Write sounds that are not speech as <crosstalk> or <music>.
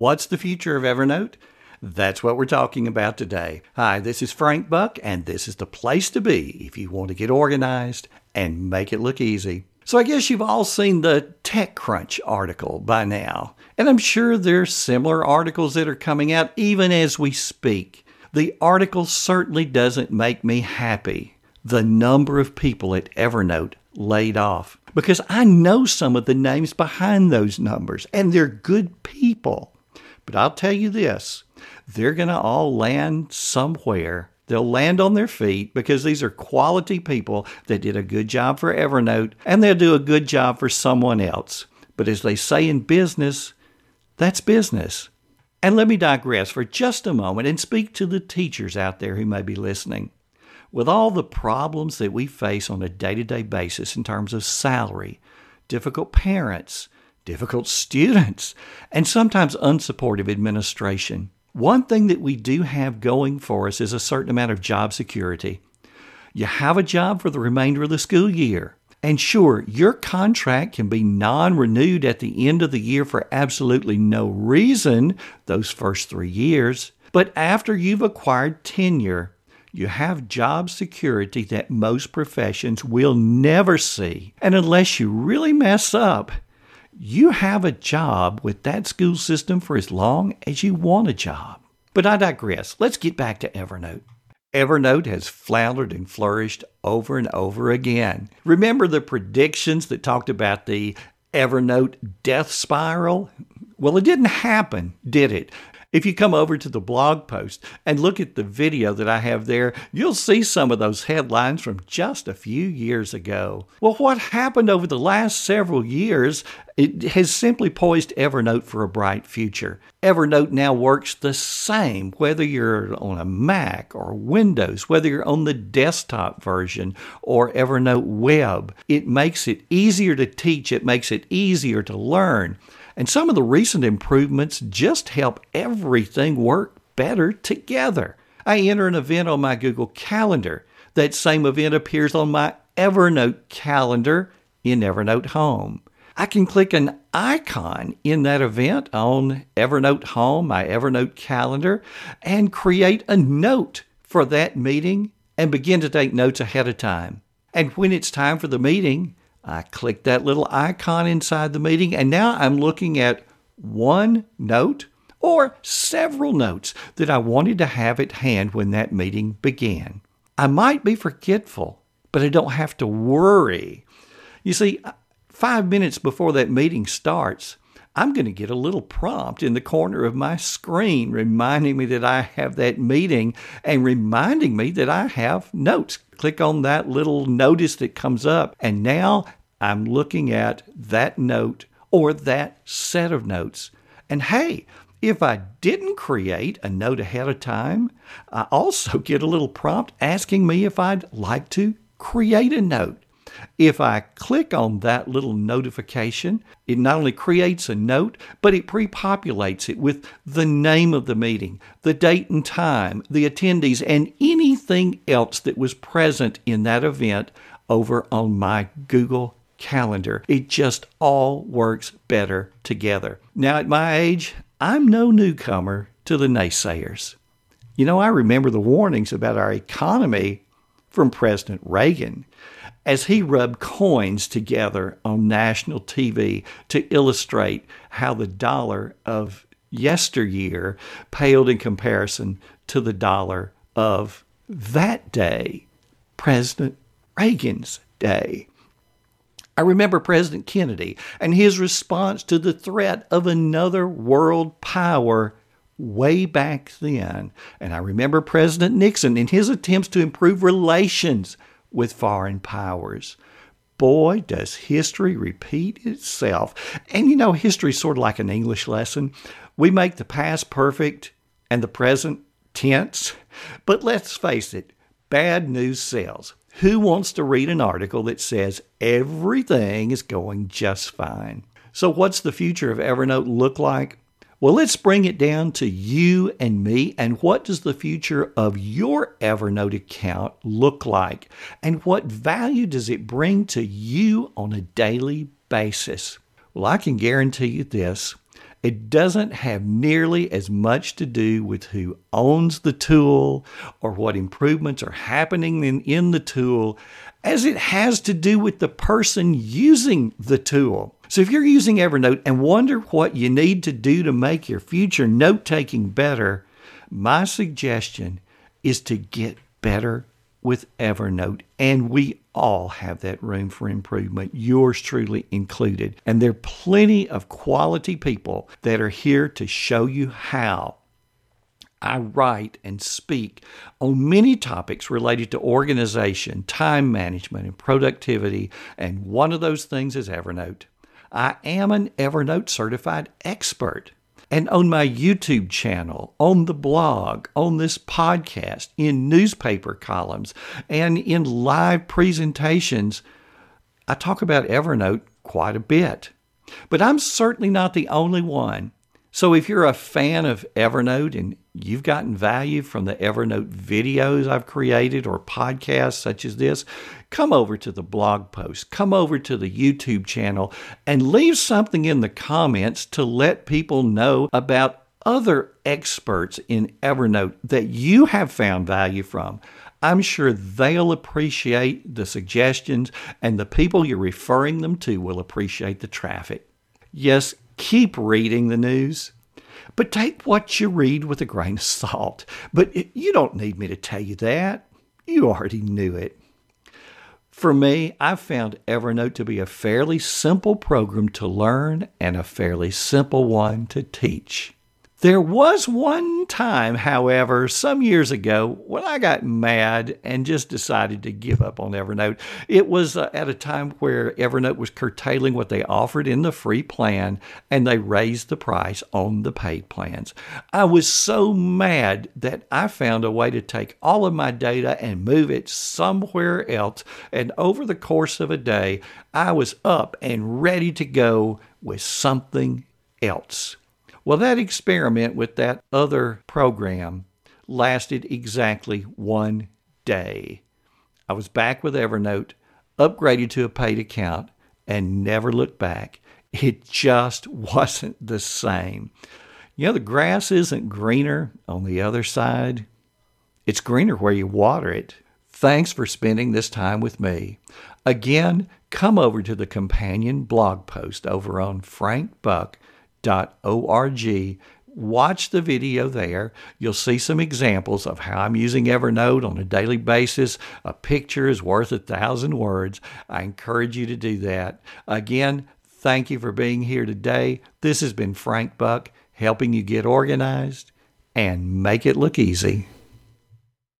What's the future of Evernote? That's what we're talking about today. Hi, this is Frank Buck, and this is the place to be if you want to get organized and make it look easy. So, I guess you've all seen the TechCrunch article by now, and I'm sure there's similar articles that are coming out even as we speak. The article certainly doesn't make me happy. The number of people at Evernote laid off because I know some of the names behind those numbers, and they're good people. But I'll tell you this they're going to all land somewhere. They'll land on their feet because these are quality people that did a good job for Evernote and they'll do a good job for someone else. But as they say in business, that's business. And let me digress for just a moment and speak to the teachers out there who may be listening. With all the problems that we face on a day to day basis in terms of salary, difficult parents, difficult students, and sometimes unsupportive administration. One thing that we do have going for us is a certain amount of job security. You have a job for the remainder of the school year. And sure, your contract can be non renewed at the end of the year for absolutely no reason, those first three years. But after you've acquired tenure, you have job security that most professions will never see. And unless you really mess up, you have a job with that school system for as long as you want a job. But I digress. Let's get back to Evernote. Evernote has floundered and flourished over and over again. Remember the predictions that talked about the Evernote death spiral? Well, it didn't happen, did it? If you come over to the blog post and look at the video that I have there, you'll see some of those headlines from just a few years ago. Well, what happened over the last several years it has simply poised Evernote for a bright future. Evernote now works the same whether you're on a Mac or Windows, whether you're on the desktop version or Evernote Web. It makes it easier to teach, it makes it easier to learn. And some of the recent improvements just help everything work better together. I enter an event on my Google Calendar. That same event appears on my Evernote calendar in Evernote Home. I can click an icon in that event on Evernote Home, my Evernote calendar, and create a note for that meeting and begin to take notes ahead of time. And when it's time for the meeting, I click that little icon inside the meeting, and now I'm looking at one note or several notes that I wanted to have at hand when that meeting began. I might be forgetful, but I don't have to worry. You see, five minutes before that meeting starts, I'm going to get a little prompt in the corner of my screen reminding me that I have that meeting and reminding me that I have notes. Click on that little notice that comes up, and now I'm looking at that note or that set of notes. And hey, if I didn't create a note ahead of time, I also <laughs> get a little prompt asking me if I'd like to create a note. If I click on that little notification, it not only creates a note, but it pre populates it with the name of the meeting, the date and time, the attendees, and anything else that was present in that event over on my Google calendar. It just all works better together. Now, at my age, I'm no newcomer to the naysayers. You know, I remember the warnings about our economy from President Reagan as he rubbed coins together on national TV to illustrate how the dollar of yesteryear paled in comparison to the dollar of that day, President Reagan's day. I remember President Kennedy and his response to the threat of another world power way back then. And I remember President Nixon in his attempts to improve relations with foreign powers. Boy, does history repeat itself. And you know, history is sort of like an English lesson. We make the past perfect and the present tense. But let's face it, bad news sells. Who wants to read an article that says everything is going just fine? So, what's the future of Evernote look like? Well, let's bring it down to you and me. And what does the future of your Evernote account look like? And what value does it bring to you on a daily basis? Well, I can guarantee you this It doesn't have nearly as much to do with who owns the tool or what improvements are happening in, in the tool as it has to do with the person using the tool. So if you're using Evernote and wonder what you need to do to make your future note taking better, my suggestion is to get better with Evernote. And we all have that room for improvement, yours truly included. And there are plenty of quality people that are here to show you how. I write and speak on many topics related to organization, time management, and productivity, and one of those things is Evernote. I am an Evernote certified expert. And on my YouTube channel, on the blog, on this podcast, in newspaper columns, and in live presentations, I talk about Evernote quite a bit. But I'm certainly not the only one. So if you're a fan of Evernote and you've gotten value from the Evernote videos I've created or podcasts such as this, come over to the blog post, come over to the YouTube channel, and leave something in the comments to let people know about other experts in Evernote that you have found value from. I'm sure they'll appreciate the suggestions, and the people you're referring them to will appreciate the traffic. Yes, keep reading the news. But take what you read with a grain of salt. But you don't need me to tell you that. You already knew it. For me, I've found Evernote to be a fairly simple program to learn and a fairly simple one to teach. There was one time, however, some years ago, when I got mad and just decided to give up on Evernote. It was uh, at a time where Evernote was curtailing what they offered in the free plan and they raised the price on the paid plans. I was so mad that I found a way to take all of my data and move it somewhere else. And over the course of a day, I was up and ready to go with something else. Well, that experiment with that other program lasted exactly one day. I was back with Evernote, upgraded to a paid account, and never looked back. It just <laughs> wasn't the same. You know, the grass isn't greener on the other side, it's greener where you water it. Thanks for spending this time with me. Again, come over to the companion blog post over on Frank Buck evernote.org. Watch the video there. You'll see some examples of how I'm using Evernote on a daily basis. A picture is worth a thousand words. I encourage you to do that. Again, thank you for being here today. This has been Frank Buck helping you get organized and make it look easy.